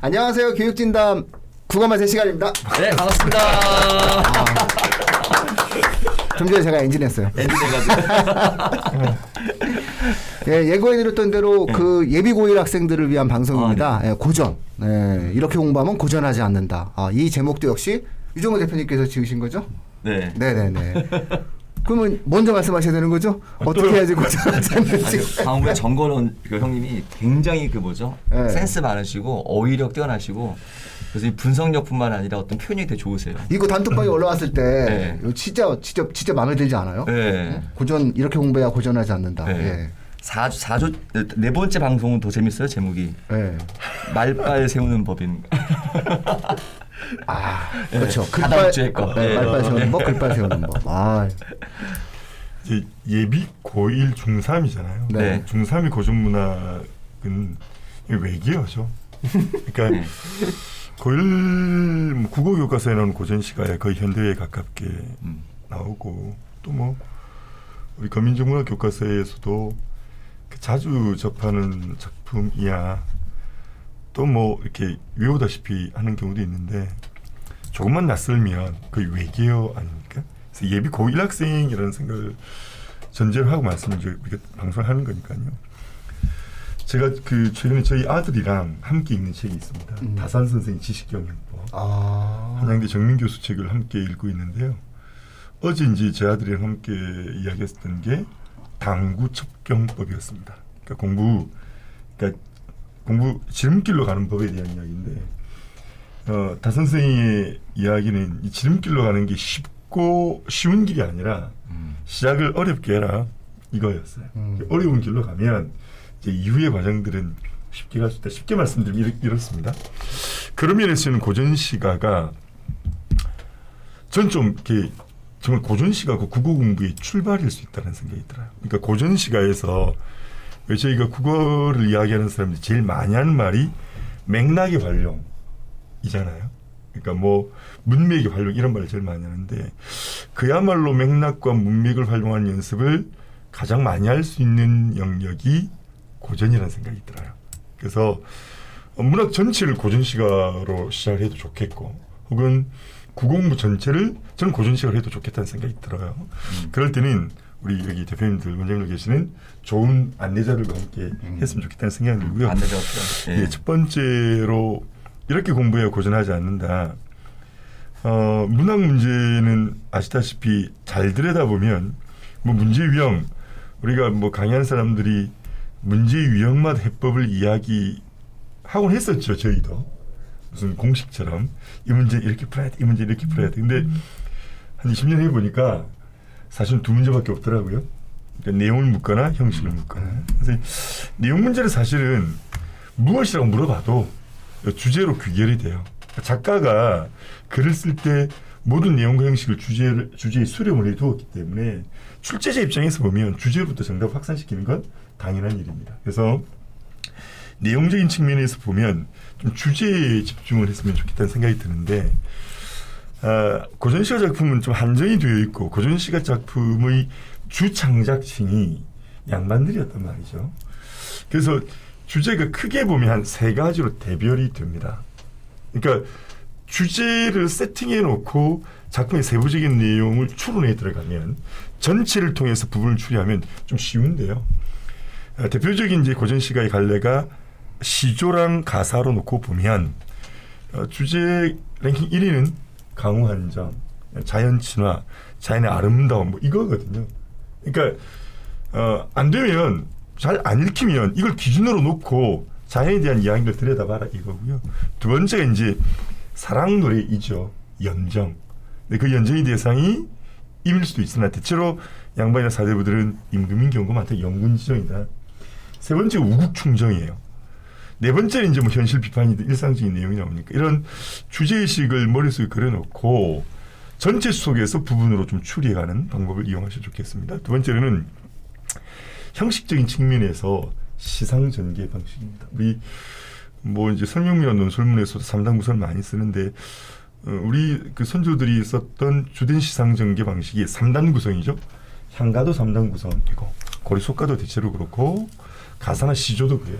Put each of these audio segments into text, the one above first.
안녕하세요. 교육진담 국어만 세 시간입니다. 네, 반갑습니다. 좀 전에 제가 엔진했어요. 엔진해가지고. 예, 예고해드렸던 대로 그 예비 고1 학생들을 위한 방송입니다. 예, 고전. 예, 이렇게 공부하면 고전하지 않는다. 아, 이 제목도 역시 유정호 대표님께서 지으신 거죠? 네. 네네네. 그러면 먼저 말씀하셔야 되는 거죠? 어떻게 해야지 고전하지 않는지. 방금 정건원 그 형님이 굉장히 그 뭐죠? 네. 센스 많으시고 어휘력 뛰어나시고 그래서 이 분석력뿐만 아니라 어떤 표현이 되게 좋으세요. 이거 단톡방에 올라왔을 때 네. 이거 진짜 진짜 진짜 마음에 들지 않아요? 네. 고전 이렇게 공부해야 고전하지 않는다. 네. 예. 4주, 4주, 네 번째 방송은 더 재밌어요, 제목이. 예. 말빨 세우는 법인. 아, 그렇죠. 네. 주에 거. 네, 네. 말빨 세우는 법, 글빨 세우는 법. 아, 이제 예비 고1 중3이잖아요. 네. 중3이 고전 문학은 외계어죠. 그러니까 네. 고1 뭐 국어 교과서에 나오는 고전 시가에 거의 현대에 가깝게 음. 나오고 또 뭐 우리 거민족 문학 교과서에서도 그 자주 접하는 작품이야. 또 뭐 이렇게 외우다시피 하는 경우도 있는데 조금만 낯설면 거의 외계어 아닙니까? 그래서 예비 고1 학생이라는 생각을 전제로 하고 말씀을 저- 우리가 방송을 하는 거니까요. 제가 그 최근에 저희 아들이랑 함께 읽는 책이 있습니다. 음. 다산 선생의 지식경영법. 아, 한양대 정민 교수 책을 함께 읽고 있는데요. 어제 이제 제 아들이랑 함께 이야기했던 게 당구 첩경법이었습니다. 그러니까 공부, 그러니까 공부 지름길로 가는 법에 대한 이야기인데, 어, 다 선생의 이야기는 이 지름길로 가는 게 쉽고 쉬운 길이 아니라 음. 시작을 어렵게 해라 이거였어요. 음. 어려운 길로 가면 이제 이후의 과정들은 쉽게 갈 수 있다. 쉽게 말씀드리면 이렇- 이렇습니다. 그런 면에서는 고전 시가가 전 좀 이렇게 정말 고전 시가고 국어 공부의 출발일 수 있다는 생각이 들어요. 그러니까 고전 시가에서 왜 저희가 국어를 이야기하는 사람들이 제일 많이 하는 말이 맥락의 활용이잖아요. 그러니까 뭐 문맥의 활용 이런 말을 제일 많이 하는데 그야말로 맥락과 문맥을 활용하는 연습을 가장 많이 할 수 있는 영역이 고전이라는 생각이 들어요. 그래서 어, 문학 전체를 고전 시가로 시작을 해도 좋겠고 혹은 구공부 전체를 저는 고전 시가로 해도 좋겠다는 생각이 들어요. 그럴 때는 우리 여기 대표님들 원장님들 계시는 좋은 안내자들과 함께 했으면 좋겠다는 생각이 들고요. 안내자 어때요? 예, 첫 번째로 이렇게 공부해야 고전하지 않는다. 어, 문학 문제는 아시다시피 잘 들여다보면 뭐 문제 유형 우리가 뭐 강의하는 사람들이 문제 유형마다 해법을 이야기하곤 했었죠 저희도 무슨 공식처럼 이 문제 이렇게 풀어야 돼, 이 문제 이렇게 풀어야 돼. 근데 한 20년 해 보니까 사실 두 문제밖에 없더라고요. 그러니까 내용을 묻거나 형식을 묻거나. 그래서 내용 문제는 사실은 무엇이라고 물어봐도 주제로 귀결이 돼요. 작가가 글을 쓸 때 모든 내용과 형식을 주제를 주제에 수렴을 해두었기 때문에 출제자 입장에서 보면 주제부터 정답 확산시키는 건 당연한 일입니다. 그래서 내용적인 측면에서 보면 좀 주제에 집중을 했으면 좋겠다는 생각이 드는데 아, 고전시가 작품은 좀 한정이 되어 있고 고전시가 작품의 주 창작층이 양반들이었단 말이죠. 그래서 주제가 크게 보면 한 세 가지로 대별이 됩니다. 그러니까 주제를 세팅해 놓고 작품의 세부적인 내용을 추론해 들어가면 전체를 통해서 부분을 추리하면 좀 쉬운데요. 아, 대표적인 이제 고전 시가의 갈래가 시조랑 가사로 놓고 보면 어, 주제 랭킹 1위는 강우한정, 자연 친화, 자연의 아름다움 뭐 이거거든요. 그러니까 어, 안 되면 잘 안 읽히면 이걸 기준으로 놓고 자연에 대한 이야기를 들여다봐라 이거고요. 두 번째가 이제 사랑 노래이죠. 연정. 근데 그 연정의 대상이 임일 수도 있으나 대체로 양반이나 사대부들은 임금인 경우가 많다. 영군 지정이다. 세 번째가 우국 충정이에요. 네 번째는 이제 뭐 현실 비판이든 일상적인 내용이 나오니까 이런 주제의식을 머릿속에 그려놓고 전체 속에서 부분으로 좀 추리해가는 방법을 이용하시면 좋겠습니다. 두 번째는 형식적인 측면에서 시상 전개 방식입니다. 우리 뭐 이제 설명문이나 논술문에서도 삼단 구설을 많이 쓰는데 어, 우리 그 선조들이 썼던 주된 시상 전개 방식이 삼단 구성이죠. 향가도 삼단 구성이고 고리 속가도 대체로 그렇고 가사나 시조도 그래요.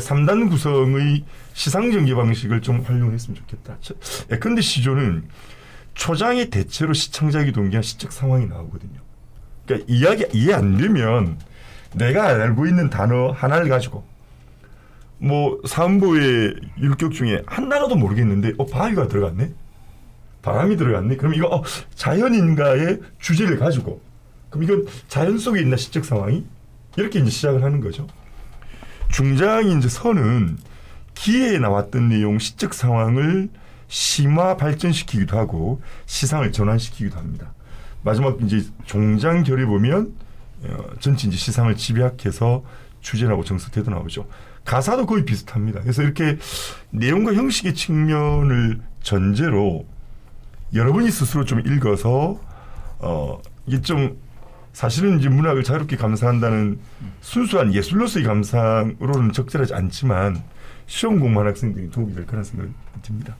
삼단 구성의 시상 전개 방식을 좀 활용했으면 좋겠다. 저- 예컨대 시조는 초장이 대체로 시청자에게 동기한 시적 상황이 나오거든요. 그러니까 이야기 이해 안 되면 내가 알고 있는 단어 하나를 가지고 뭐 사음보의 율격 중에 하나라도 모르겠는데 어 바위가 들어갔네 바람이 들어갔네 그럼 이거 어, 자연인가의 주제를 가지고 그럼 이건 자연 속에 있나 시적 상황이 이렇게 이제 시작을 하는 거죠 중장이 이제 선은 기회에 나왔던 내용 시적 상황을 심화 발전시키기도 하고 시상을 전환시키기도 합니다 마지막 이제 종장 결에 보면 어, 전체 이제 시상을 집약해서 주제라고 정서 태도 나오죠. 가사도 거의 비슷합니다. 그래서 이렇게 내용과 형식의 측면을 전제로 여러분이 스스로 좀 읽어서 어 이게 좀 사실은 이제 문학을 자유롭게 감상한다는 순수한 예술로서의 감상으로는 적절하지 않지만 시험 공부한 학생들이 도움이 될 거라는 생각이 듭니다.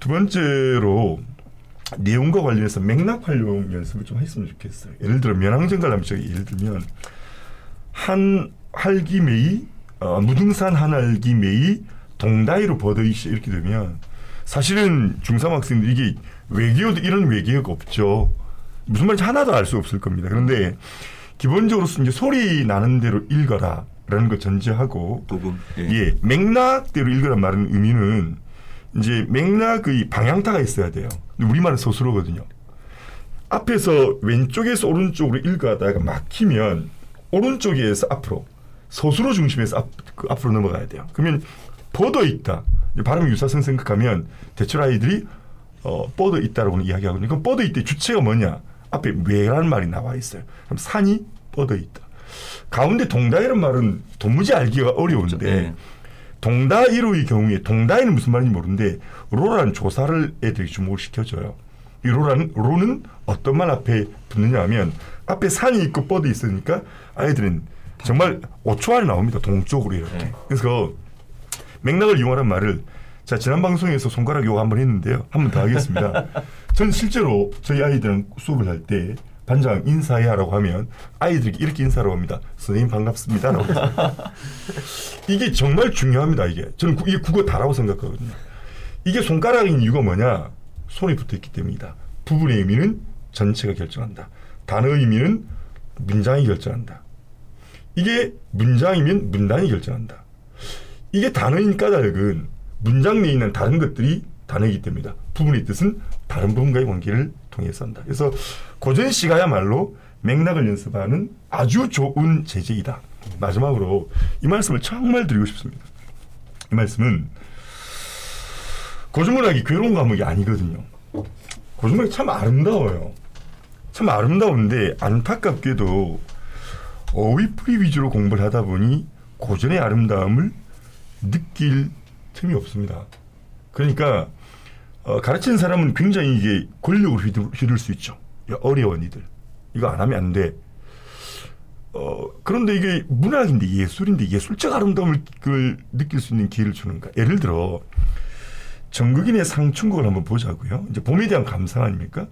두 번째로 내용과 관련해서 맥락 활용 연습을 좀 했으면 좋겠어요. 예를 들어 면항전 관람 저기 예를 들면 한 할기매이 어, 무등산 한 할기매이 동다이로 버더이시 이렇게 되면 사실은 중3 학생들 이게 외계어도 이런 외계어가 없죠. 무슨 말인지 하나도 알 수 없을 겁니다. 그런데 기본적으로 이제 소리 나는 대로 읽어라 라는 걸 전제하고 녹음. 예, 맥락대로 읽으란 말은 의미는 이제 맥락의 방향타가 있어야 돼요. 우리말은 서술어거든요. 앞에서 왼쪽에서 오른쪽으로 읽어다가 막히면 오른쪽에서 앞으로 서술어 중심에서 앞, 그 앞으로 넘어가야 돼요. 그러면 뻗어 있다. 발음 유사성 생각하면 대출 아이들이 어, 뻗어 있다라고는 이야기하거든요. 그럼 뻗어 있다 주체가 뭐냐? 앞에 왜라는 말이 나와 있어요. 그럼 산이 뻗어 있다. 가운데 동다이라는 말은 도무지 알기가 어려운데 네. 동다이로의 경우에 동다이는 무슨 말인지 모르는데 로라는 조사를 애들이 주목을 시켜줘요. 이 로라는 로는 어떤 말 앞에 붙느냐 하면 앞에 산이 있고 뻗어 있으니까 아이들은 정말 5초 안에 나옵니다. 동쪽으로 이렇게. 네. 그래서 맥락을 이용하는 말을 자 지난 방송에서 손가락 요거 한번 했는데요. 한번 더 하겠습니다. 전 실제로 저희 아이들은 수업을 할 때 반장 인사해라고 하면 아이들이 이렇게 인사를 합니다. 선생님 반갑습니다라고. 이게 정말 중요합니다. 이게 저는 구- 이게 국어 다라고 생각하거든요. 이게 손가락인 이유가 뭐냐? 손이 붙어 있기 때문이다. 부분의 의미는 전체가 결정한다. 단어의 의미는 문장이 결정한다. 이게 문장이면 문단이 결정한다. 이게 단어인 까닭은 문장 내에 있는 다른 것들이 단어이기 때문이다. 부분의 뜻은 다른 부분과의 관계를 통해서 한다. 그래서 고전 시가야말로 맥락을 연습하는 아주 좋은 제재이다. 마지막으로 이 말씀을 정말 드리고 싶습니다. 이 말씀은 고전문학이 괴로운 과목이 아니거든요. 고전문학이 참 아름다워요. 참 아름다운데 안타깝게도 어휘풀이 위주로 공부를 하다 보니 고전의 아름다움을 느낄 틈이 없습니다. 그러니까 어, 가르치는 사람은 굉장히 이게 권력을 휘둘, 수 있죠. 야, 어려운 이들 이거 안 하면 안 돼. 어, 그런데 이게 문학인데 예술인데 예술적 아름다움을 그걸 느낄 수 있는 기회를 주는가? 예를 들어 정극인의 상충곡을 한번 보자고요. 이제 봄에 대한 감상 아닙니까?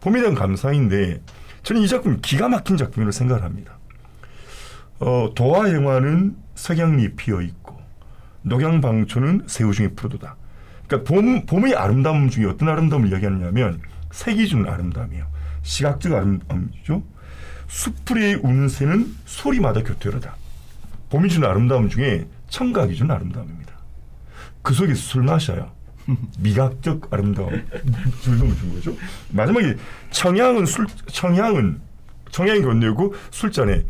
봄에 대한 감상인데 저는 이 작품 기가 막힌 작품이라고 생각을 합니다. 어, 도화행화는 석양잎이 피어 있고 녹양방초는 새우 중에 푸르도다. 그러니까 봄, 봄의 아름다움 중에 어떤 아름다움을 이야기하느냐면 색이 주는 아름다움이에요. 시각적 아름다움이죠. 수풀에 우는 새는 소리마다 교태로다. 봄이 주는 아름다움 중에 청각이 주는 아름다움입니다. 그 속에서 술 마셔요. 미각적 아름다움, 즐거움을 준 거죠. 마지막에 청향은 술, 청향은 청향이 건네고 술잔에,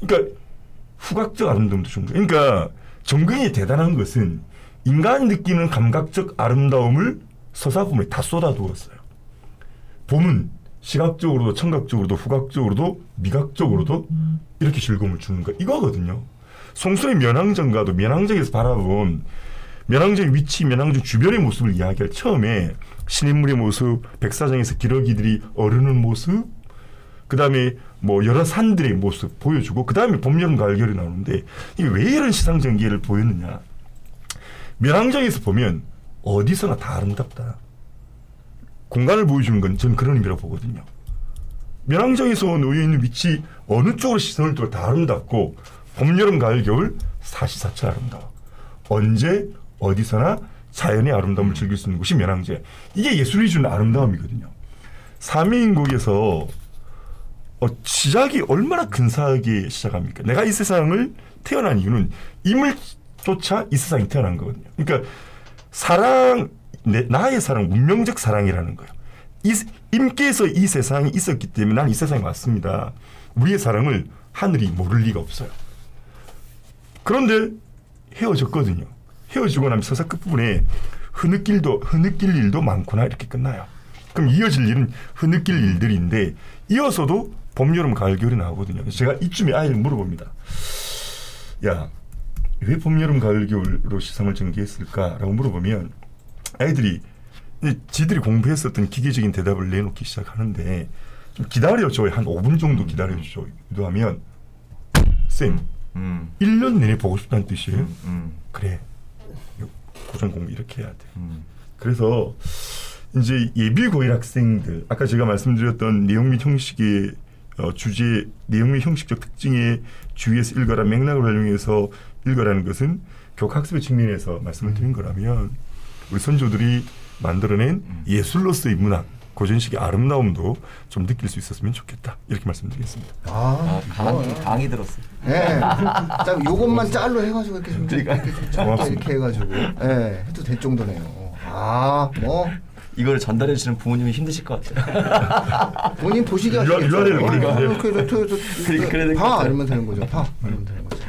그러니까 후각적 아름다움도 준 거예요. 그러니까 정근이 대단한 것은 인간이 느끼는 감각적 아름다움을 서사품에 다 쏟아두었어요. 봄은 시각적으로도 청각적으로도 후각적으로도 미각적으로도 이렇게 즐거움을 주는 거 이거거든요. 송수의 면왕정가도 면왕정에서 바라본 면왕정 위치, 면왕정 주변의 모습을 이야기할 처음에 신인물의 모습, 백사장에서 기러기들이 어르는 모습, 그 다음에 뭐 여러 산들의 모습 보여주고 그 다음에 봄, 여름, 가을, 겨울이 나오는데 이게 왜 이런 시상 전개를 보였느냐? 면왕정에서 보면 어디서나 다 아름답다. 공간을 보여주는 건 저는 그런 의미라고 보거든요. 면왕정에서 놓여 있는 위치 어느 쪽으로 시선을 둬도 다 아름답고 봄, 여름, 가을, 겨울 사시사철 아름다워. 언제 어디서나 자연의 아름다움을 즐길 수 있는 곳이 면왕제. 이게 예술이 주는 아름다움이거든요. 사미인국에서 어, 시작이 얼마나 근사하게 시작합니까? 내가 이 세상을 태어난 이유는 임을 조차 이 세상에 태어난 거거든요. 그러니까 사랑, 내, 나의 사랑, 운명적 사랑이라는 거예요. 이, 임께서 이 세상에 있었기 때문에 난이 세상에 왔습니다. 우리의 사랑을 하늘이 모를 리가 없어요. 그런데 헤어졌거든요. 헤어지고 나면 서사 끝부분에 흐느낄도 흐느낄 일도 많구나 이렇게 끝나요. 그럼 이어질 일은 흐느낄 일들인데 이어서도 봄, 여름, 가을, 겨울이 나오거든요. 제가 이쯤에 아이를 물어봅니다. 야, 왜 봄, 여름, 가을, 겨울로 시상을 전개했을까라고 물어보면 아이들이 지들이 공부했었던 기계적인 대답을 내놓기 시작하는데 좀 기다려줘요. 한 5분 정도 기다려줘요. 하면 쌤, 음. 1년 내내 보고 싶다는 뜻이에요. 음. 음. 그래. 고전 공부 이렇게 해야 돼. 음. 그래서 이제 예비 고일 학생들 아까 제가 말씀드렸던 내용 및 형식의 어, 주제 내용 및 형식적 특징에 주의해서 읽어라 맥락을 활용해서 읽어라는 것은 교육 학습의 측면에서 말씀을 드린 거라면 우리 선조들이 만들어낸 예술로서의 문학 고전식의 아름다움도 좀 느낄 수 있었으면 좋겠다 이렇게 말씀드리겠습니다. 아, 강, 뭐, 강의 들었어요. 예. 자, 요것만 짤로 해가지고 이렇게 좀 고맙습니다. 이렇게 해가지고 예, 해도 될 정도네요. 아, 뭐 이걸 전달해 주시는 부모님이 힘드실 것 같아요. 본인 보시기 하시겠죠. 아. 이렇게 이렇게 이렇게 봐. 이러면 되는 거죠. 봐 이러면 되는 거죠.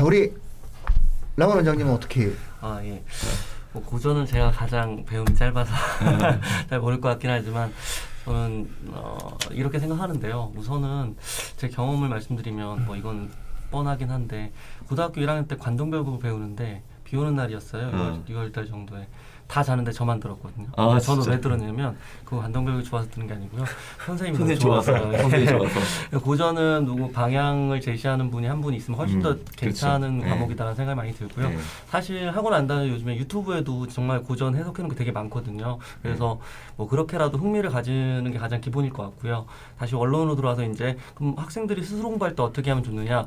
자, 우리 라원 원장님은 어떻게? 아 예. 뭐 고전은 제가 가장 배움이 짧아서 잘 모를 것 같긴 하지만 저는 어, 이렇게 생각하는데요. 우선은 제 경험을 말씀드리면 뭐 이건 뻔하긴 한데 고등학교 1학년 때 관동별곡을 배우는데 비 오는 날이었어요. 음. 6월, 6월 달 정도에 다 자는데 저만 들었거든요. 아, 저는 진짜? 왜 들었냐면 그 관동별곡이 좋아서 듣는 게 아니고요. 선생님이 선생님 좋아서. 선생님 좋아서. 고전은 누구 방향을 제시하는 분이 한분 있으면 훨씬 더 음, 괜찮은 그렇죠. 네. 과목이다라는 생각이 많이 들고요. 네. 사실 하고 난 다음에 요즘에 유튜브에도 정말 고전 해석해 놓은 게 되게 많거든요. 그래서 뭐 그렇게라도 흥미를 가지는 게 가장 기본일 것 같고요. 다시 원론으로 들어와서 이제 그럼 학생들이 스스로 공부할 때 어떻게 하면 좋느냐?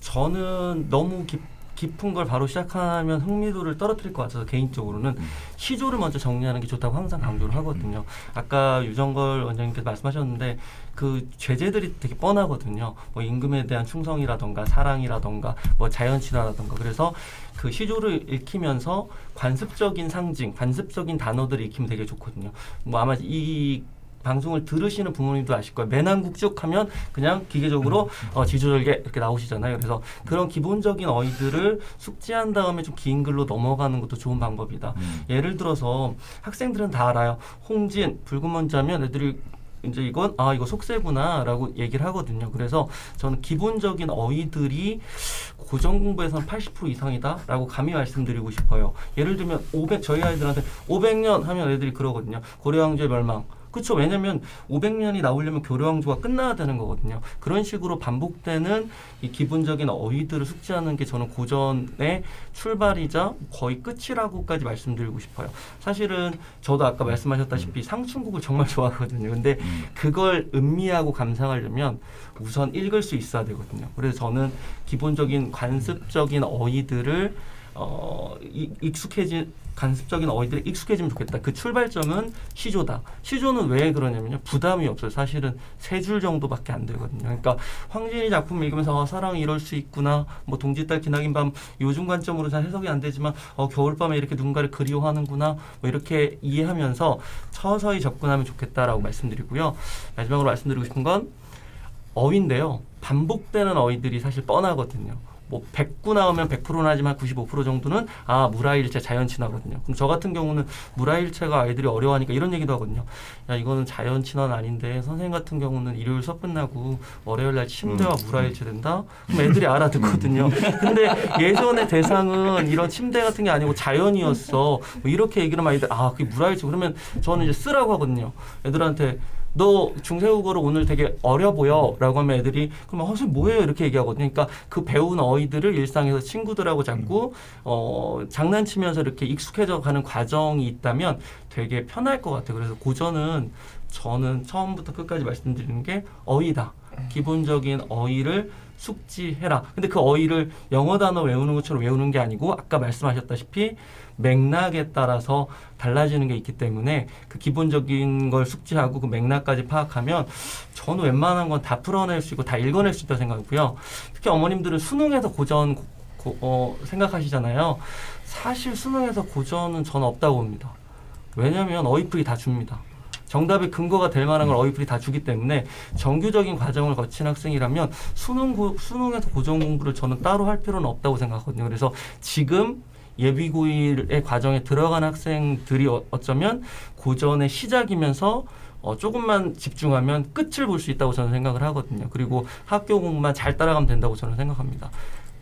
저는 너무 깊 깊은 걸 바로 시작하면 흥미도를 떨어뜨릴 것 같아서 개인적으로는 시조를 먼저 정리하는 게 좋다고 항상 강조를 하거든요. 아까 유정걸 원장님께서 말씀하셨는데 그 죄제들이 되게 뻔하거든요. 뭐 임금에 대한 충성이라던가 사랑이라던가 뭐 자연 친화라던가 그래서 그 시조를 읽히면서 관습적인 상징, 관습적인 단어들을 익히면 되게 좋거든요. 뭐 아마 이 방송을 들으시는 부모님도 아실 거예요. 매난국죽 하면 그냥 기계적으로 어, 지조절개 이렇게 나오시잖아요. 그래서 그런 기본적인 어휘들을 숙지한 다음에 좀 긴 글로 넘어가는 것도 좋은 방법이다. 음. 예를 들어서 학생들은 다 알아요. 홍진, 붉은 먼지하면 애들이 이제 이건 아 이거 속세구나라고 얘기를 하거든요. 그래서 저는 기본적인 어휘들이 고전 공부에서는 80% 이상이다라고 감히 말씀드리고 싶어요. 예를 들면 500 저희 아이들한테 500년 하면 애들이 그러거든요. 고려왕조의 멸망. 그렇죠. 왜냐하면 500년이 나오려면 교류왕조가 끝나야 되는 거거든요. 그런 식으로 반복되는 이 기본적인 어휘들을 숙지하는 게 저는 고전의 출발이자 거의 끝이라고까지 말씀드리고 싶어요. 사실은 저도 아까 말씀하셨다시피 상충국을 정말 좋아하거든요. 근데 그걸 음미하고 감상하려면 우선 읽을 수 있어야 되거든요. 그래서 저는 기본적인 관습적인 어휘들을 어, 이- 익숙해진 간습적인 어휘들이 익숙해지면 좋겠다. 그 출발점은 시조다. 시조는 왜 그러냐면요. 부담이 없어요. 사실은 세 줄 정도밖에 안 되거든요. 그러니까 황진이 작품 읽으면서 어, 사랑이 이럴 수 있구나. 뭐 동지딸 기나긴 밤 요즘 관점으로 잘 해석이 안 되지만 어, 겨울밤에 이렇게 누군가를 그리워하는구나. 뭐 이렇게 이해하면서 서서히 접근하면 좋겠다라고 말씀드리고요. 마지막으로 말씀드리고 싶은 건 어휘인데요. 반복되는 어휘들이 사실 뻔하거든요. 뭐 100구 나오면 100%는 하지만 95% 정도는 아 무라일체 자연친화거든요. 그럼 저 같은 경우는 무라일체가 아이들이 어려워하니까 이런 얘기도 하거든요. 야 이거는 자연친화는 아닌데 선생님 같은 경우는 일요일 수업 끝나고 월요일 날 침대와 무라일체 된다. 그럼 애들이 알아듣거든요. 근데 예전의 대상은 이런 침대 같은 게 아니고 자연이었어. 뭐 이렇게 얘기를 하면 아이들 아 그게 무라일체 그러면 저는 이제 쓰라고 하거든요. 애들한테 너 중세국어로 오늘 되게 어려 보여? 라고 하면 애들이 그러면 어, 선생님 뭐예요? 이렇게 얘기하거든요. 그러니까 그 배운 어휘들을 일상에서 친구들하고 자꾸 어, 장난치면서 이렇게 익숙해져 가는 과정이 있다면 되게 편할 것 같아요. 그래서 고전은 저는 처음부터 끝까지 말씀드리는 게 어휘다. 기본적인 어휘를 숙지해라. 근데 그 어휘를 영어 단어 외우는 것처럼 외우는 게 아니고 아까 말씀하셨다시피 맥락에 따라서 달라지는 게 있기 때문에 그 기본적인 걸 숙지하고 그 맥락까지 파악하면 저는 웬만한 건 다 풀어낼 수 있고 다 읽어낼 수 있다고 생각하고요. 특히 어머님들은 수능에서 고전 고- 고- 어, 생각하시잖아요. 사실 수능에서 고전은 저는 없다고 봅니다. 왜냐하면 어휘풀이 다 줍니다. 정답의 근거가 될 만한 걸 어휘풀이 다 주기 때문에 정규적인 과정을 거친 학생이라면 수능 고, 수능에서 고전 공부를 저는 따로 할 필요는 없다고 생각하거든요. 그래서 지금 예비고일의 과정에 들어간 학생들이 어, 어쩌면 고전의 시작이면서 어, 조금만 집중하면 끝을 볼 수 있다고 저는 생각을 하거든요. 그리고 학교 공부만 잘 따라가면 된다고 저는 생각합니다.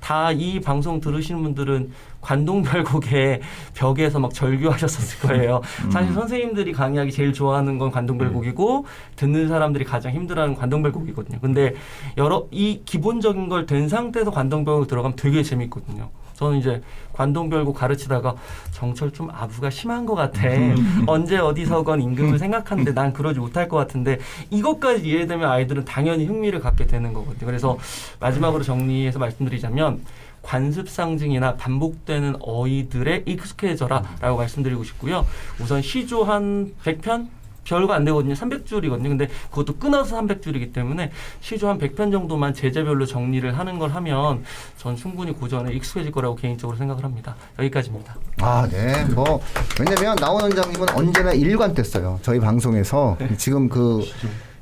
다 이 방송 들으시는 분들은 관동별곡의 벽에서 막 절규하셨을 거예요. 사실 선생님들이 강의하기 제일 좋아하는 건 관동별곡이고 듣는 사람들이 가장 힘들어하는 관동별곡이거든요. 근데 여러 이 기본적인 걸 된 상태에서 관동별곡 들어가면 되게 재밌거든요. 저는 이제 관동별곡 가르치다가 정철 좀 아부가 심한 것 같아. 언제 어디서건 임금을 생각하는데 난 그러지 못할 것 같은데 이것까지 이해되면 아이들은 당연히 흥미를 갖게 되는 거거든요. 그래서 마지막으로 정리해서 말씀드리자면 관습 상징이나 반복되는 어휘들에 익숙해져라라고 말씀드리고 싶고요. 우선 시조 한 100편 별거 안 되거든요. 300줄이거든요. 근데 그것도 끊어서 300줄이기 때문에 시조 한 100편 정도만 제재별로 정리를 하는 걸 하면 전 충분히 고전에 익숙해질 거라고 개인적으로 생각을 합니다. 여기까지입니다. 아, 네. 뭐 왜냐면 나온 원장님은 언제나 일관됐 어요. 저희 방송에서 지금 그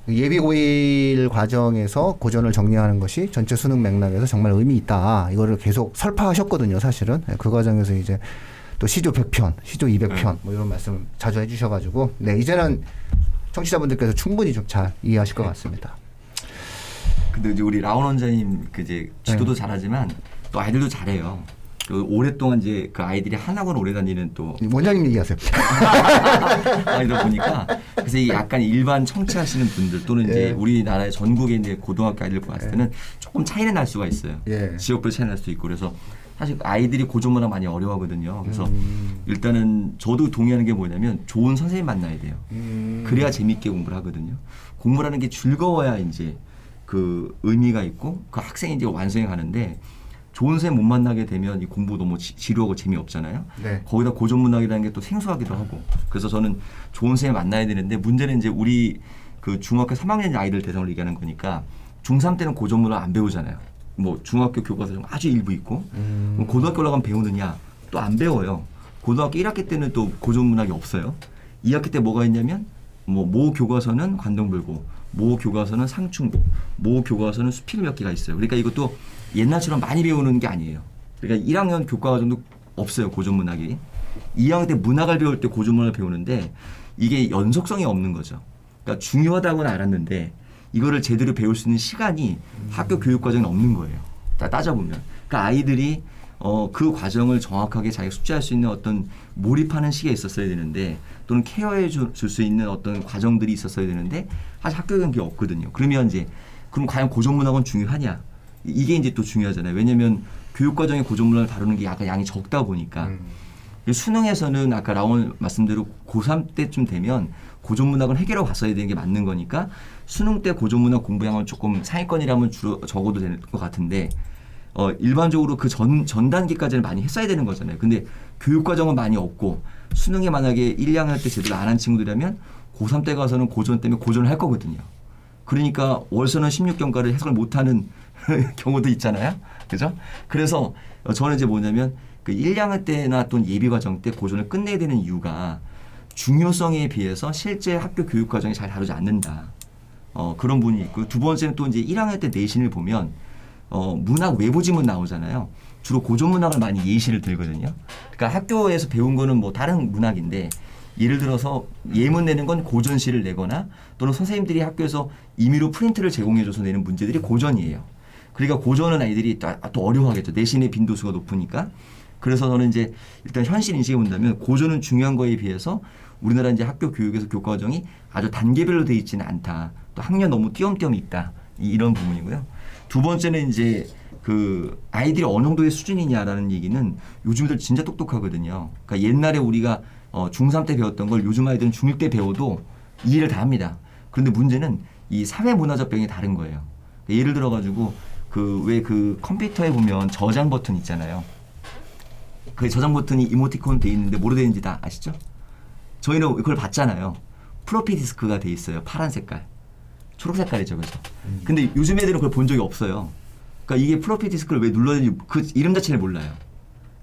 예비 고일 과정에서 고전을 정리하는 것이 전체 수능 맥락에서 정말 의미 있다. 이거를 계속 설파하셨거든요, 사실은. 네, 그 과정에서 이제 또 시조 100편, 시조 200편 뭐 이런 말씀 자주 해 주셔 가지고 네, 이제는 청취자분들께서 충분히 좀 잘 이해하실 것 같습니다. 근데 이제 우리 라온 원장님 그 이제 지도도 네. 잘하지만 또 아이들도 잘해요. 그 오랫동안 이제 그 아이들이 한 학원 오래 다니는 또 원장님 얘기하세요. 아이들 보니까 그래서 이 약간 일반 청취하시는 분들 또는 이제 예. 우리나라의 전국의 이제 고등학교 아이들 봤을 때는 조금 차이는 날 수가 있어요. 예. 지역별 차이 날 수도 있고 그래서 사실 아이들이 고전 문화 많이 어려워하거든요. 그래서 음. 일단은 저도 동의하는 게 뭐냐면 좋은 선생님 만나야 돼요. 음. 그래야 재밌게 공부를 하거든요. 공부라는 게 즐거워야 이제 그 의미가 있고 그 학생이 이제 완성해 가는데 좋은 선생님 못 만나게 되면 이 공부 너무 지, 지루하고 재미없잖아요. 네. 거기다 고전 문학이라는 게 또 생소하기도 하고 그래서 저는 좋은 선생님 만나야 되는데 문제는 이제 우리 그 중학교 3학년 아이들 대상으로 얘기하는 거니까 중3 때는 고전 문학 안 배우잖아요. 뭐 중학교 교과서 중 아주 일부 있고 음. 그럼 고등학교 올라가면 배우느냐 또 안 배워요. 고등학교 1학기 때는 또 고전 문학이 없어요. 2학기 때 뭐가 있냐면 뭐 모 교과서는 관동불고 모 교과서는 상충고 모 교과서는 수필 몇 개가 있어요. 그러니까 이것도 옛날처럼 많이 배우는 게 아니에요. 그러니까 1학년 교과 과정도 없어요 고전 문학이. 2학년 때 문학을 배울 때 고전 문학을 배우는데 이게 연속성이 없는 거죠. 그러니까 중요하다고는 알았는데 이거를 제대로 배울 수 있는 시간이 학교 교육 과정에 없는 거예요. 다 따져보면. 그러니까 아이들이 어, 그 과정을 정확하게 자기가 숙지할 수 있는 어떤 몰입하는 시기가 있었어야 되는데 또는 케어해 줄 수 있는 어떤 과정들이 있었어야 되는데 사실 학교 경기 없거든요. 그러면 이제 그럼 과연 고전 문학은 중요하냐? 이- 이게 이제 또 중요하잖아요. 왜냐면 교육 과정에 고전 문학을 다루는 게 약간 양이 적다 보니까 음. 수능에서는 아까 라온 말씀대로 고3 때쯤 되면 고전문학은 해결하고 갔어야 되는 게 맞는 거니까 수능 때 고전문학 공부량은 조금 상위권이라면 주로 적어도 되는 것 같은데 어, 일반적으로 그 전, 전 단계까지는 많이 했어야 되는 거잖아요. 근데 교육 과정은 많이 없고 수능에 만약에 1, 2학년 때 제대로 안 한 친구들이라면 고3 때 가서는 고전 때문에 고전을 할 거거든요. 그러니까 월서는 16경과를 해석을 못하는 경우도 있잖아요. 그죠? 그래서 어, 저는 이제 뭐냐면 그 1, 2학년 때나 또는 예비 과정 때 고전을 끝내야 되는 이유가 중요성에 비해서 실제 학교 교육 과정이 잘 다루지 않는다. 어, 그런 부분이 있고 두 번째는 또 이제 1학년 때 내신을 보면 어, 문학 외부 지문 나오잖아요. 주로 고전 문학을 많이 예시를 들거든요. 그러니까 학교에서 배운 거는 뭐 다른 문학인데 예를 들어서 예문 내는 건 고전시를 내거나 또는 선생님들이 학교에서 임의로 프린트를 제공해줘서 내는 문제들이 고전이에요. 그러니까 고전은 아이들이 또, 또 어려워하겠죠. 내신의 빈도수가 높으니까. 그래서 저는 이제 일단 현실 인식해 본다면 고전은 중요한 거에 비해서 우리나라 이제 학교 교육에서 교과정이 아주 단계별로 돼 있지는 않다. 또 학년 너무 띄엄띄엄 있다. 이- 이런 부분이고요. 두 번째는 이제 그 아이들이 어느 정도의 수준이냐라는 얘기는 요즘들 진짜 똑똑하거든요. 그러니까 옛날에 우리가 어, 중3 때 배웠던 걸 요즘 아이들은 중1 때 배워도 이해를 다 합니다. 그런데 문제는 이 사회 문화적 병이 다른 거예요. 그러니까 예를 들어 가지고 그 왜 그 컴퓨터에 보면 저장 버튼 있잖아요. 그 저장 버튼이 이모티콘 돼 있는데 뭐로 되는지 다 아시죠? 저희는 그걸 봤잖아요. 프로피 디스크가 돼 있어요. 파란 색깔. 초록 색깔이죠, 그죠? 근데 요즘 애들은 그걸 본 적이 없어요. 그러니까 이게 프로피 디스크를 왜 눌러야 되는지 그 이름 자체를 몰라요.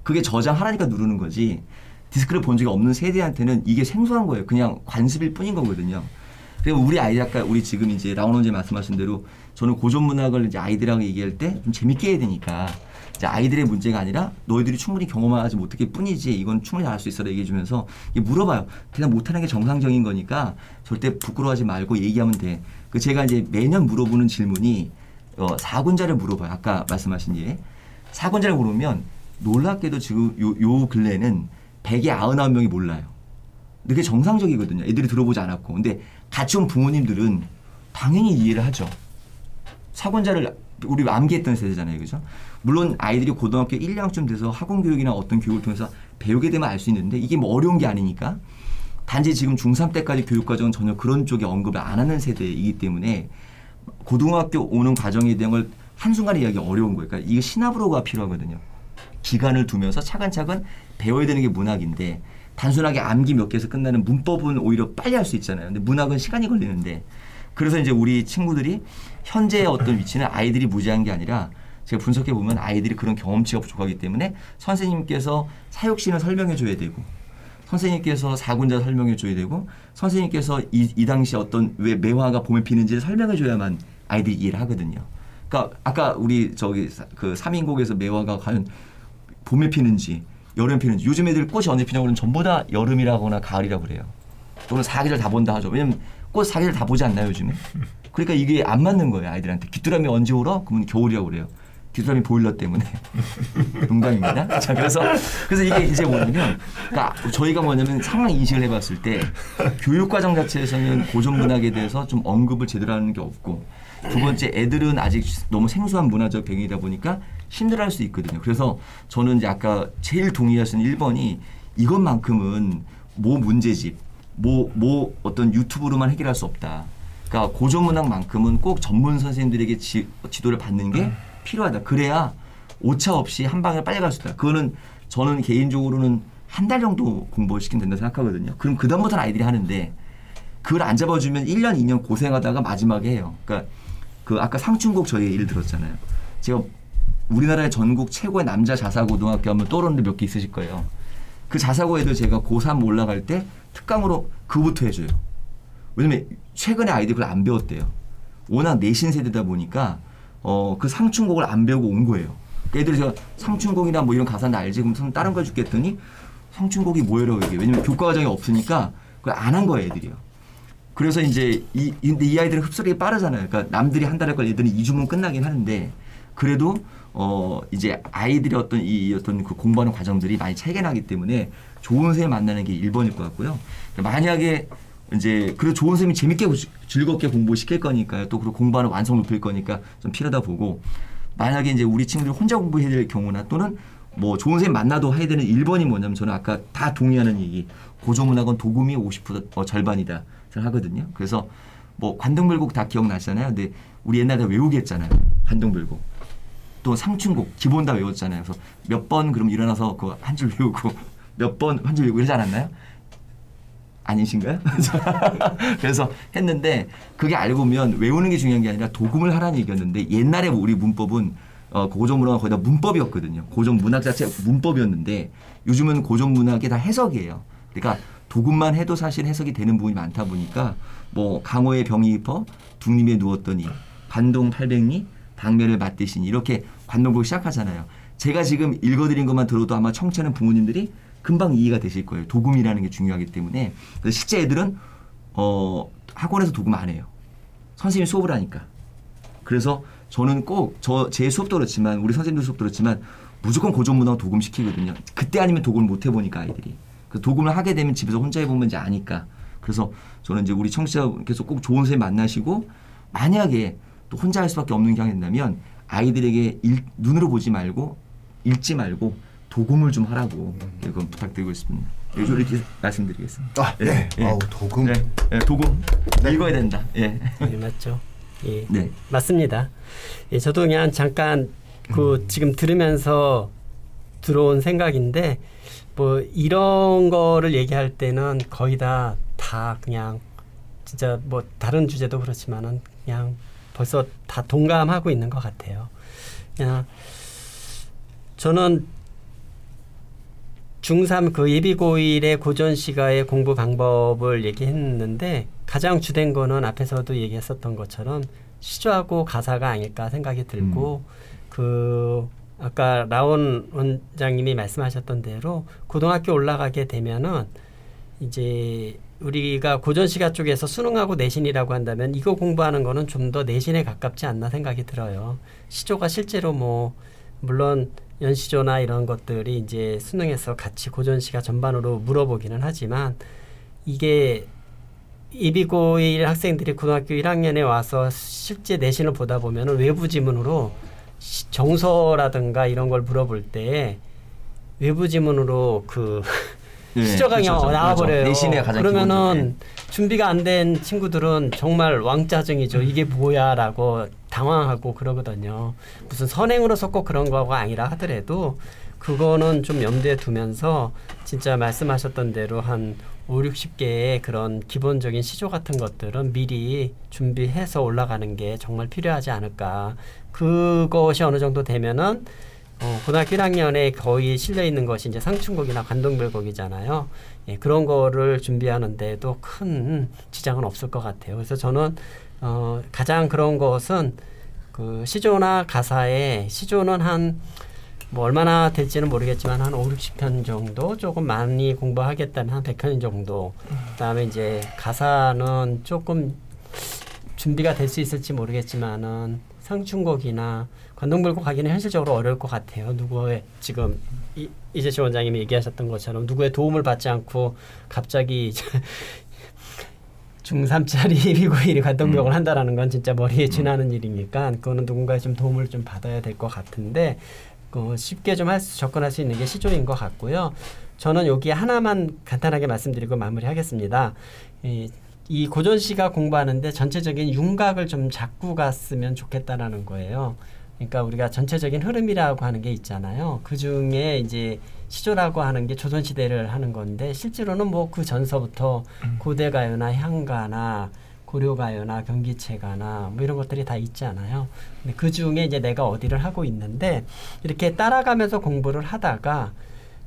그게 저장하라니까 누르는 거지. 디스크를 본 적이 없는 세대한테는 이게 생소한 거예요. 그냥 관습일 뿐인 거거든요. 그리고 우리 아이 아까 우리 지금 이제 원재 말씀하신 대로 저는 고전 문학을 이제 아이들하고 얘기할 때 좀 재밌게 해야 되니까 아이들의 문제가 아니라 너희들이 충분히 경험하지 못했기 뿐이지 이건 충분히 할수 있어라 얘기해 주면서 물어봐요. 그냥 못하는 게 정상적인 거니까 절대 부끄러워하지 말고 얘기하면 돼. 그 제가 이제 매년 물어보는 질문이 어, 사군자를 물어봐요. 아까 말씀하신 예. 사군자를 물으면 놀랍게도 지금 요, 요 근래는 100에 99명이 몰라요. 그게 정상적이거든요. 애들이 들어보지 않았고. 근데 같이 온 부모님들은 당연히 이해를 하죠. 사권자를 우리 암기했던 세대잖아요. 그죠? 물론 아이들이 고등학교 1, 2학년쯤 돼서 학원 교육이나 어떤 교육을 통해서 배우게 되면 알 수 있는데 이게 뭐 어려운 게 아니니까 단지 지금 중3 때까지 교육 과정은 전혀 그런 쪽에 언급을 안 하는 세대이기 때문에 고등학교 오는 과정에 대한 걸 한순간에 이야기 어려운 거예요. 그러니까 이게 시나브로가 필요하거든요. 기간을 두면서 차근차근 배워야 되는 게 문학인데 단순하게 암기 몇 개에서 끝나는 문법은 오히려 빨리 할 수 있잖아요. 근데 문학은 시간이 걸리는데 그래서 이제 우리 친구들이 현재의 어떤 위치는 아이들이 무지한 게 아니라 제가 분석해 보면 아이들이 그런 경험치가 부족하기 때문에 선생님께서 사육신을 설명해 줘야 되고 선생님께서 사군자 설명해 줘야 되고 선생님께서 이, 이 당시 어떤 왜 매화가 봄에 피는지를 설명해 줘야만 아이들이 이해를 하거든요. 그러니까 아까 우리 저기 사- 그 삼인곡에서 매화가 과연 봄에 피는지 여름에 피는지 요즘 애들 꽃이 언제 피냐고 그러면 전부 다 여름이라거나 가을이라고 그래요. 또는 사계절 다 본다 하죠. 왜냐면 꽃 사계절 다 보지 않나요 요즘에? 그러니까 이게 안 맞는 거예요 아이들한테. 귀뚜라미 언제 울어? 그러면 겨울이라고 그래요. 귀뚜라미 보일러 때문에. 농담입니다. 자 그래서 그래서 이게 이제 뭐냐면 그러니까 저희가 뭐냐면 상황 인식을 해봤을 때 교육 과정 자체에서는 고전 문학에 대해서 좀 언급을 제대로 하는 게 없고 두 번째 애들은 아직 너무 생소한 문화적 배경이다 보니까 힘들어할 수 있거든요. 그래서 저는 이제 아까 제일 동의하신 1번이 이것만큼은 모 문제집, 뭐, 뭐 어떤 유튜브로만 해결할 수 없다. 그러니까 고전 문학만큼은 꼭 전문 선생님들에게 지, 지도를 받는 게 필요하다. 그래야 오차 없이 한 방에 빨리 갈 수 있다. 그거는 저는 개인적으로는 한 달 정도 공부를 시키면 된다고 생각하거든요. 그럼 그다음부터는 아이들이 하는데 그걸 안 잡아주면 1년, 2년 고생하다가 마지막에 해요. 그러니까 그 아까 상춘곡 저희 예를 들었잖아요. 제가 우리나라의 전국 최고의 남자 자사고등학교 하면 떠오르는 데몇개 있으실 거예요. 그 자사고 애들 제가 고3 올라갈 때 특강으로 그부터 해줘요. 왜냐면 최근에 아이들이 그걸 안 배웠대요. 워낙 내신 세대다 보니까 어, 그 상춘곡을 안 배우고 온 거예요. 그러니까 애들이 제가 상춘곡이나 뭐 이런 가사는 알지? 그럼 선 다른 걸 했더니 상춘곡이 뭐예요 이게? 왜냐면 교과 과정이 없으니까 그걸 안 한 거예요 애들이요. 그래서 이제 이, 이- 근데 이 아이들은 흡수력이 빠르잖아요. 그러니까 남들이 한 달에 걸 얘들은 2주면 끝나긴 하는데 그래도 어 이제 아이들의 어떤 이 어떤 그 공부하는 과정들이 많이 차이가 나기 때문에 좋은 선생님 만나는 게 1번일 것 같고요. 만약에 이제 그리고 좋은 선생님이 재밌게 고- 즐겁게 공부시킬 거니까요. 또 그리고 공부하는 완성 높일 거니까 좀 필요하다 보고 만약에 이제 우리 친구들이 혼자 공부해야 될 경우나 또는 뭐 좋은 선생님 만나도 해야 되는 1번이 뭐냐면 저는 아까 다 동의하는 얘기 고조문학은 도금이 50% 어, 절반이다 생각하거든요. 그래서 뭐 관동별곡 다 기억나시잖아요. 근데 우리 옛날에 외우게 했잖아요. 관동별곡. 또 상춘곡 기본 다 외웠잖아요. 그래서 몇 번 그럼 일어나서 그 한 줄 외우고 몇 번 한 줄 외우고 이러지 않았나요? 아니신가요? 그래서 했는데 그게 알고 보면 외우는 게 중요한 게 아니라 도금을 하라는 얘기였는데 옛날에 우리 문법은 어, 고전 문학은 거의 다 문법이었거든요. 고전 문학 자체 문법이었는데 요즘은 고전 문학이 다 해석이에요. 그러니까 도금만 해도 사실 해석이 되는 부분이 많다 보니까 뭐 강호의 병이 입어 둥림에 누웠더니 관동 800리 당면을 맞대시니 이렇게 관동곡 시작하잖아요. 제가 지금 읽어드린 것만 들어도 아마 청취하는 부모님들이 금방 이해가 되실 거예요. 도금이라는 게 중요하기 때문에 실제 애들은 어, 학원에서 도금 안 해요. 선생님이 수업을 하니까. 그래서 저는 꼭 저 제 수업도 그렇지만 우리 선생님들 수업도 그렇지만 무조건 고전 문화 도금 시키거든요. 그때 아니면 도금을 못 해보니까 아이들이. 그 도금을 하게 되면 집에서 혼자 해보면 이제 아니까. 그래서 저는 이제 우리 청취자분께서 꼭 좋은 선생님 만나시고 만약에 또 혼자 할 수밖에 없는 경향이 된다면 아이들에게 읽- 눈으로 보지 말고 읽지 말고 도금을 좀 하라고 이건 부탁드리고 있습니다. 요즘 이렇게 말씀드리겠습니다. 아, 네. 예. 아우, 도금. 네, 예, 도금 읽어야 된다. 예. 네, 맞죠. 예, 네. 맞습니다. 예, 저도 그냥 잠깐 그 지금 들으면서 들어온 생각인데 뭐 이런 거를 얘기할 때는 거의 다 다 그냥 진짜 뭐 다른 주제도 그렇지만은 그냥 벌써 다 동감하고 있는 것 같아요. 그냥 저는 중3 그 예비고일의 고전 시가의 공부 방법을 얘기했는데 가장 주된 거는 앞에서도 얘기했었던 것처럼 시조하고 가사가 아닐까 생각이 들고 그 아까 라온 원장님이 말씀하셨던 대로 고등학교 올라가게 되면은 이제 우리가 고전 시가 쪽에서 수능하고 내신이라고 한다면 이거 공부하는 거는 좀 더 내신에 가깝지 않나 생각이 들어요. 시조가 실제로 뭐 물론 연시조나 이런 것들이 이제 수능에서 같이 고전 시가 전반으로 물어보기는 하지만 이게 예비고일 학생들이 고등학교 1학년에 와서 실제 내신을 보다 보면은 외부 지문으로 시- 정서라든가 이런 걸 물어볼 때 외부 지문으로 그 네, 시저강이 그렇죠. 나와버려요. 그렇죠. 내신의 가장 그러면은 준비가 안 된 친구들은 정말 왕짜증이죠. 이게 뭐야라고 당황하고 그러거든요. 무슨 선행으로서 꼭 그런 거가 아니라 하더라도 그거는 좀 염두에 두면서 진짜 말씀하셨던 대로 한 5, 60개의 그런 기본적인 시조 같은 것들은 미리 준비해서 올라가는 게 정말 필요하지 않을까. 그것이 어느 정도 되면은 어, 고등학교 1학년에 거의 실려 있는 것이 이제 상춘곡이나 관동별곡이잖아요. 예, 그런 거를 준비하는데도 큰 지장은 없을 것 같아요. 그래서 저는 어, 가장 그런 것은 그 시조나 가사에 시조는 한 뭐 얼마나 될지는 모르겠지만 한 5, 60편 정도 조금 많이 공부하겠다면 한 100편 정도. 그다음에 이제 가사는 조금 준비가 될 수 있을지 모르겠지만은 상춘곡이나 관동불곡 하기는 현실적으로 어려울 것 같아요. 누구의 지금 이, 이재철 원장님이 얘기하셨던 것처럼 누구의 도움을 받지 않고 갑자기 중3짜리 예비고일이 관동병을 한다라는 건 진짜 머리에 쥐나는 일이니까 그거는 누군가의 좀 도움을 좀 받아야 될 것 같은데 그 쉽게 좀 할 수, 접근할 수 있는 게 시조인 것 같고요. 저는 여기 하나만 간단하게 말씀드리고 마무리하겠습니다. 이, 이 고전 씨가 공부하는데 전체적인 윤곽을 좀 잡고 갔으면 좋겠다라는 거예요. 그러니까 우리가 전체적인 흐름이라고 하는 게 있잖아요. 그 중에 이제 시조라고 하는 게 조선 시대를 하는 건데 실제로는 뭐 그 전서부터 고대 가요나 향가나 고려 가요나 경기체가나 뭐 이런 것들이 다 있잖아요. 근데 그 중에 이제 내가 어디를 하고 있는데 이렇게 따라가면서 공부를 하다가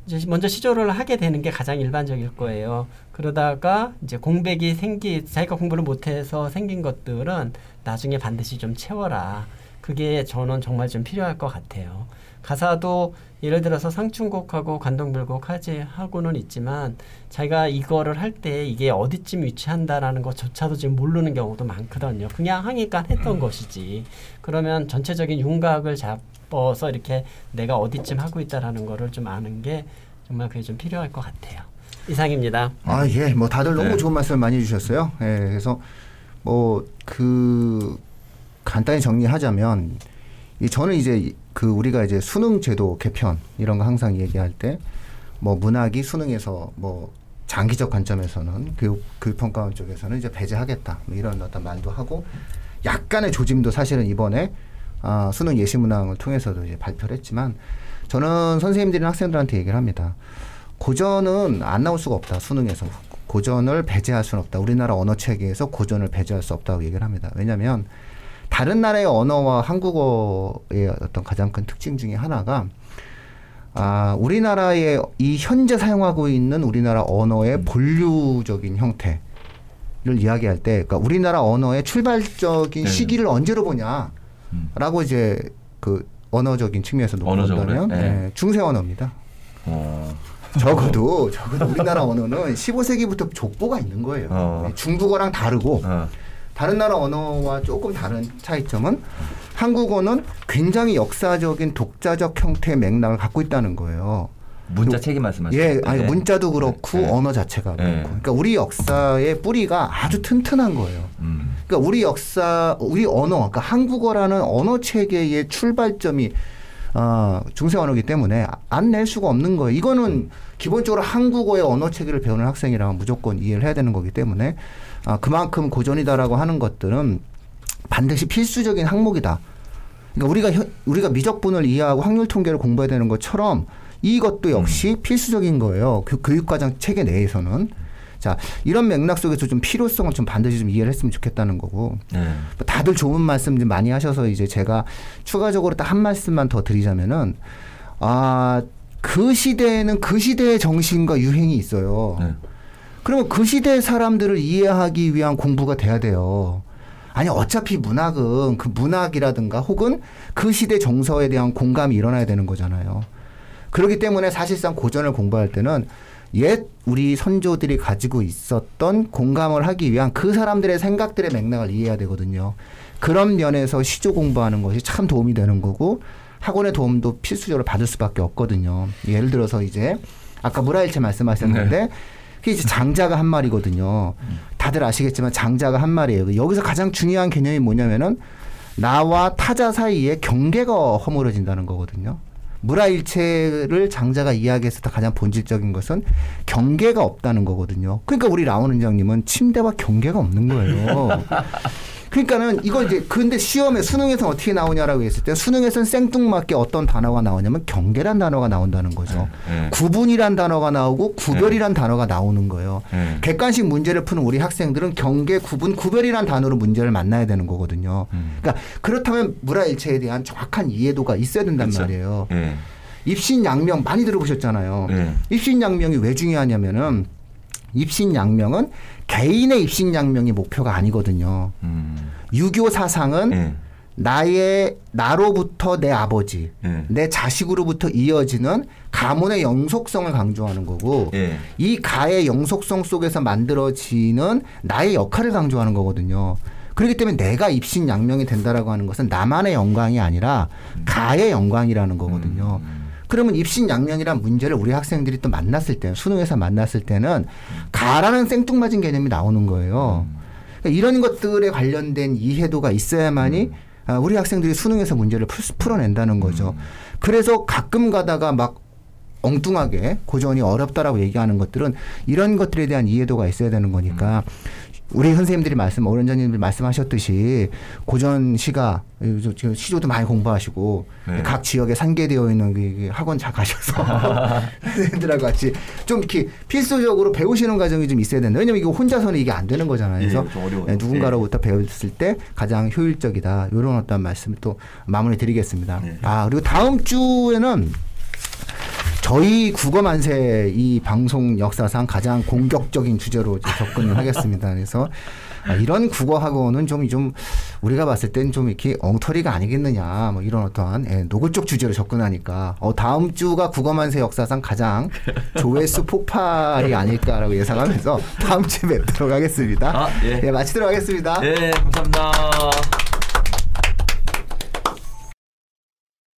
이제 먼저 시조를 하게 되는 게 가장 일반적일 거예요. 그러다가 이제 공백이 생기 자기가 공부를 못해서 생긴 것들은 나중에 반드시 좀 채워라. 그게 저는 정말 좀 필요할 것 같아요. 가사도 예를 들어서 상춘곡하고 관동별곡 하지 하고는 있지만 자기가 이거를 할 때 이게 어디쯤 위치한다라는 것조차도 지금 모르는 경우도 많거든요. 그냥 하니까 했던 것이지. 그러면 전체적인 윤곽을 잡아서 이렇게 내가 어디쯤 하고 있다라는 거를 좀 아는 게 정말 그게 좀 필요할 것 같아요. 이상입니다. 아, 예. 뭐 다들 너무 네. 좋은 말씀 많이 해주셨어요. 예. 그래서 뭐그 간단히 정리하자면 이 저는 이제 그 우리가 이제 수능 제도 개편 이런 거 항상 얘기할 때 뭐 문학이 수능에서 뭐 장기적 관점에서는 교육 교육평가원 쪽에서는 이제 배제하겠다 뭐 이런 어떤 말도 하고 약간의 조짐도 사실은 이번에 아, 수능 예시문항을 통해서도 이제 발표를 했지만 저는 선생님들이나 학생들한테 얘기를 합니다. 고전은 안 나올 수가 없다. 수능에서. 고전을 배제할 수는 없다. 우리나라 언어 체계에서 고전을 배제할 수 없다고 얘기를 합니다. 왜냐하면 다른 나라의 언어와 한국어의 어떤 가장 큰 특징 중에 하나가 아, 우리나라의 이 현재 사용하고 있는 우리나라 언어의 본류적인 형태를 이야기할 때, 그러니까 우리나라 언어의 출발적인 네. 시기를 언제로 보냐라고 이제 그 언어적인 측면에서 놓고? 본다면 네. 네, 중세 언어입니다. 어. 적어도 적어도 우리나라 언어는 15세기부터 족보가 있는 거예요. 어. 중국어랑 다르고 어. 다른 나라 언어와 조금 다른 차이점은 한국어는 굉장히 역사적인 독자적 형태의 맥락을 갖고 있다는 거예요. 문자 책임 말씀하시죠? 예, 아니 문자도 그렇고 네. 언어 자체가 그렇고. 네. 그러니까 우리 역사의 뿌리가 아주 튼튼한 거예요. 음. 그러니까 우리 역사, 우리 언어, 그러니까 한국어라는 언어 체계의 출발점이 어, 중세 언어이기 때문에 안 낼 수가 없는 거예요. 이거는 기본적으로 한국어의 언어 체계를 배우는 학생이라면 무조건 이해를 해야 되는 거기 때문에 아, 그만큼 고전이다라고 하는 것들은 반드시 필수적인 항목이다. 그러니까 우리가 현- 우리가 미적분을 이해하고 확률 통계를 공부해야 되는 것처럼 이것도 역시 필수적인 거예요. 그 교육과정 체계 내에서는 자 이런 맥락 속에서 좀 필요성을 좀 반드시 좀 이해를 했으면 좋겠다는 거고 네. 뭐 다들 좋은 말씀 좀 많이 하셔서 이제 제가 추가적으로 딱 한 말씀만 더 드리자면은 아 그 시대에는 그 시대의 정신과 유행이 있어요. 네. 그러면 그 시대 사람들을 이해하기 위한 공부가 돼야 돼요. 아니 어차피 문학은 그 문학이라든가 혹은 그 시대 정서에 대한 공감이 일어나야 되는 거잖아요. 그렇기 때문에 사실상 고전을 공부할 때는 옛 우리 선조들이 가지고 있었던 공감을 하기 위한 그 사람들의 생각들의 맥락을 이해해야 되거든요. 그런 면에서 시조 공부하는 것이 참 도움이 되는 거고 학원의 도움도 필수적으로 받을 수밖에 없거든요. 예를 들어서 이제 아까 무라일체 말씀하셨는데 그게 이제 장자가 한 말이거든요. 다들 아시겠지만 장자가 한 말이에요. 여기서 가장 중요한 개념이 뭐냐면은 나와 타자 사이에 경계가 허물어진다는 거거든요. 무라일체를 장자가 이야기했을 때 가장 본질적인 것은 경계가 없다는 거거든요. 그러니까 우리 라온 원장님은 침대와 경계가 없는 거예요. 그러니까는 이거 이제 근데 시험에 수능에서 어떻게 나오냐라고 했을 때 수능에서는 생뚱맞게 어떤 단어가 나오냐면 경계란 단어가 나온다는 거죠. 네. 구분이란 단어가 나오고 구별이란 단어가 나오는 거예요. 네. 객관식 문제를 푸는 우리 학생들은 경계, 구분, 구별이란 단어로 문제를 만나야 되는 거거든요. 음. 그러니까 그렇다면 물화일체에 대한 정확한 이해도가 있어야 된단 그렇죠. 말이에요. 네. 입신양명 많이 들어보셨잖아요. 네. 입신양명이 왜 중요하냐면은 입신양명은 개인의 입신양명이 목표가 아니거든요. 음. 유교 사상은 네. 나의 나로부터 내 아버지, 네. 내 자식으로부터 이어지는 가문의 영속성을 강조하는 거고 네. 이 가의 영속성 속에서 만들어지는 나의 역할을 강조하는 거거든요. 그렇기 때문에 내가 입신양명이 된다라고 하는 것은 나만의 영광이 아니라 가의 영광이라는 거거든요. 그러면 입신양명이란 문제를 우리 학생들이 또 만났을 때 수능에서 만났을 때는 가라는 생뚱맞은 개념이 나오는 거예요. 그러니까 이런 것들에 관련된 이해도가 있어야만이 아, 우리 학생들이 수능에서 문제를 풀, 풀어낸다는 거죠. 그래서 가끔 가다가 막 엉뚱하게 고전이 어렵다라고 얘기하는 것들은 이런 것들에 대한 이해도가 있어야 되는 거니까 우리 선생님들이 말씀, 어른자님들이 말씀하셨듯이 고전 시가 지금 시조도 많이 공부하시고 네. 각 지역에 산계되어 있는 그- 그 학원 잘 가셔서 선생님들하고 같이 좀 이렇게 필수적으로 배우시는 과정이 좀 있어야 된다. 왜냐면 이거 혼자서는 이게 안 되는 거잖아요. 그래서 예, 좀 어려워요. 네, 누군가로부터 배웠을 때 가장 효율적이다. 이런 어떤 말씀을 또 마무리 드리겠습니다. 네. 아, 그리고 다음 주에는 저희 국어 만세 이 방송 역사상 가장 공격적인 주제로 접근을 하겠습니다. 그래서 아, 이런 국어 학원은 좀, 좀 우리가 봤을 땐 좀 이렇게 엉터리가 아니겠느냐 뭐 이런 어떠한 예, 노골적 주제로 접근하니까 어, 다음 주가 국어 만세 역사상 가장 조회수 폭발이 아닐까라고 예상하면서 다음 주에 뵙도록 하겠습니다. 아, 예. 예, 마치도록 하겠습니다. 네, 감사합니다.